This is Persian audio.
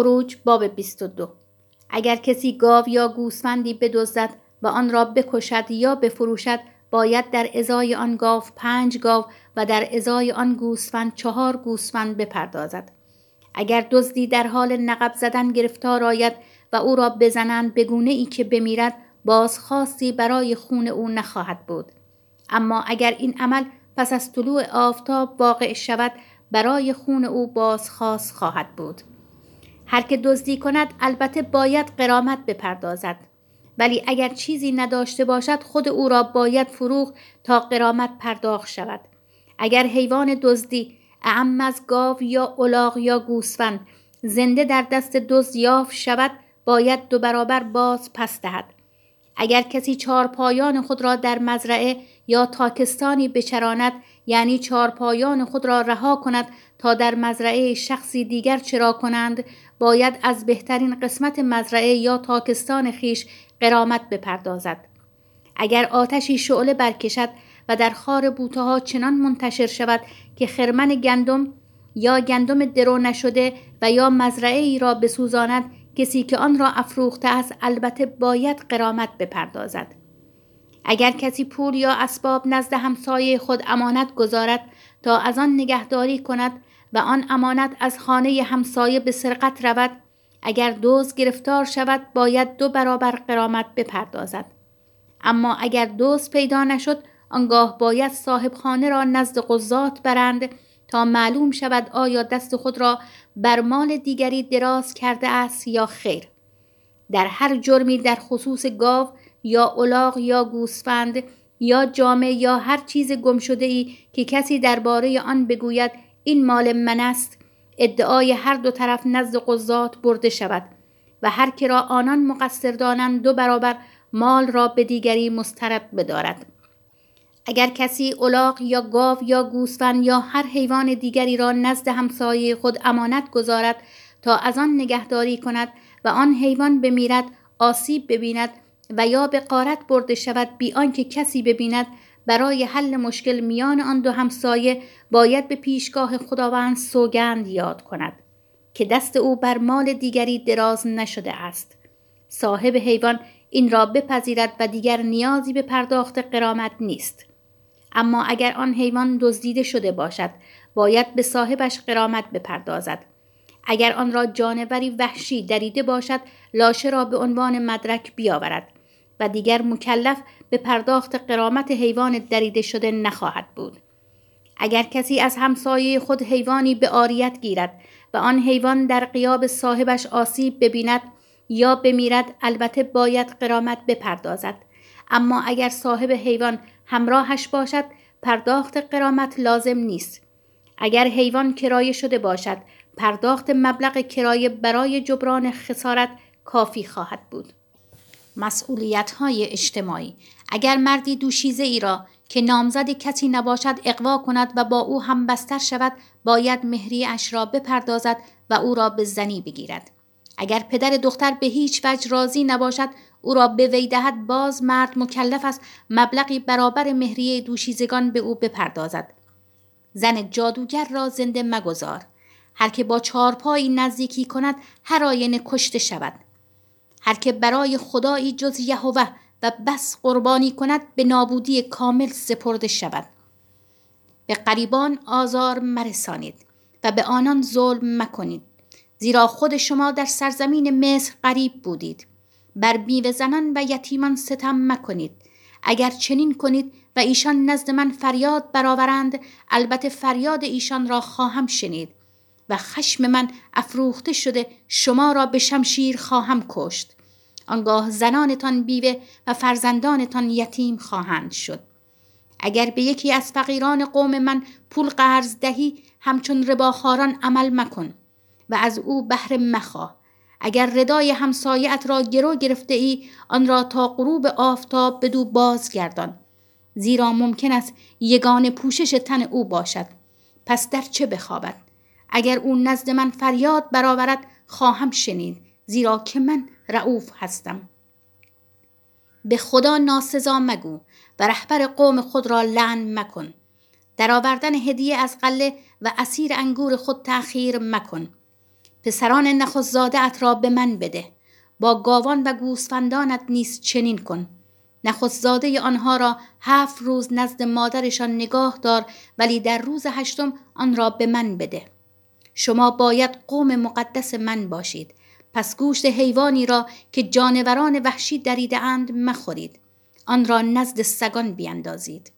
خروج باب 22 اگر کسی گاو یا گوسفندی بدزدد و آن را بکشد یا بفروشد باید در ازای آن گاو پنج گاو و در ازای آن گوسفند چهار گوسفند بپردازد. اگر دزدی در حال نقب زدن گرفتار آید و او را بزنند به گونه ای که بمیرد بازخواستی برای خون او نخواهد بود. اما اگر این عمل پس از طلوع آفتاب واقع شود برای خون او بازخواست خواهد بود. هر که دزدی کند البته باید قرامت بپردازد. ولی اگر چیزی نداشته باشد خود او را باید فروغ تا قرامت پرداخت شود. اگر حیوان دزدی اعم از گاو یا الاغ یا گوسفند زنده در دست دزد یافت شود باید دو برابر باز پس دهد. اگر کسی چارپایان خود را در مزرعه یا تاکستانی بچراند یعنی چارپایان خود را رها کند تا در مزرعه شخصی دیگر چرا کنند باید از بهترین قسمت مزرعه یا تاکستان خیش قرامت بپردازد. اگر آتشی شعله برکشد و در خار بوته ها چنان منتشر شود که خرمن گندم یا گندم درو نشده و یا مزرعه ای را بسوزاند کسی که آن را افروخته است البته باید قرامت بپردازد. اگر کسی پول یا اسباب نزد همسایه خود امانت گذارد تا از آن نگهداری کند و آن امانت از خانه همسایه به سرقت رود. اگر دوز گرفتار شود باید دو برابر قرامت بپردازد. اما دوز دوز پیدا نشد آنگاه باید صاحب خانه را نزد قضات برند تا معلوم شود آیا دست خود را بر مال دیگری دراز کرده است یا خیر. در هر جرمی در خصوص گاو یا الاغ یا گوسفند یا جامعه یا هر چیز گم شده ای که کسی درباره آن بگوید این مال من است. ادعای هر دو طرف نزد قضات برده شود و هر که را آنان مقصر دانند دو برابر مال را به دیگری مسترد بدارد. اگر کسی الاغ یا گاو یا گوسفند یا هر حیوان دیگری را نزد همسایه خود امانت گذارد تا از آن نگهداری کند و آن حیوان بمیرد آسیب ببیند و یا به قارت برده شود بی آنکه کسی ببیند برای حل مشکل میان آن دو همسایه باید به پیشگاه خداوند سوگند یاد کند که دست او بر مال دیگری دراز نشده است. صاحب حیوان این را بپذیرد و دیگر نیازی به پرداخت قرامت نیست. اما اگر آن حیوان دزدیده شده باشد باید به صاحبش قرامت بپردازد. اگر آن را جانوری وحشی دریده باشد لاشه را به عنوان مدرک بیاورد. و دیگر مکلف به پرداخت قرامت حیوان دریده شده نخواهد بود. اگر کسی از همسایه خود حیوانی به آریت گیرد و آن حیوان در قیاب صاحبش آسیب ببیند یا بمیرد البته باید قرامت بپردازد. اما اگر صاحب حیوان همراهش باشد پرداخت قرامت لازم نیست. اگر حیوان کرایه شده باشد پرداخت مبلغ کرایه برای جبران خسارت کافی خواهد بود. مسئولیت های اجتماعی. اگر مردی دوشیزه ای را که نامزد کسی نباشد اقوا کند و با او هم بستر شود باید مهری اش را بپردازد و او را به زنی بگیرد. اگر پدر دختر به هیچ وجه راضی نباشد او را به وی دهد باز مرد مکلف است مبلغی برابر مهریه دوشیزگان به او بپردازد. زن جادوگر را زنده مگذار. هر که با چارپایی نزدیکی کند هر آینه کشته شود. هر که برای خدایی جز یهوه و بس قربانی کند به نابودی کامل سپرده شود. به قریبان آزار مرسانید و به آنان ظلم مکنید. زیرا خود شما در سرزمین مصر قریب بودید. بر بیوه زنان و یتیمان ستم مکنید. اگر چنین کنید و ایشان نزد من فریاد برآورند البته فریاد ایشان را خواهم شنید و خشم من افروخته شده شما را به شمشیر خواهم کشت. آنگاه زنانتان بیوه و فرزندانتان یتیم خواهند شد. اگر به یکی از فقیران قوم من پول قرض دهی همچون رباخاران عمل مکن و از او بهره مخواه. اگر ردای همسایت را گرو گرفته ای آن را تا غروب آفتاب بدو بازگردان. زیرا ممکن است یگان پوشش تن او باشد. پس در چه بخوابد؟ اگر او نزد من فریاد برآورد خواهم شنید. زیرا که من رعوف هستم. به خدا ناسزا مگو و رهبر قوم خود را لعن مکن. در آوردن هدیه از قله و اسیر انگور خود تأخیر مکن. پسران نخستزاده را به من بده. با گاوان و گوسفندانت نیز چنین کن. نخستزاده آنها را هفت روز نزد مادرشان نگاه دار ولی در روز هشتم آن را به من بده. شما باید قوم مقدس من باشید. پس گوشت حیوانی را که جانوران وحشی دریده اند مخورید. آن را نزد سگان بیندازید.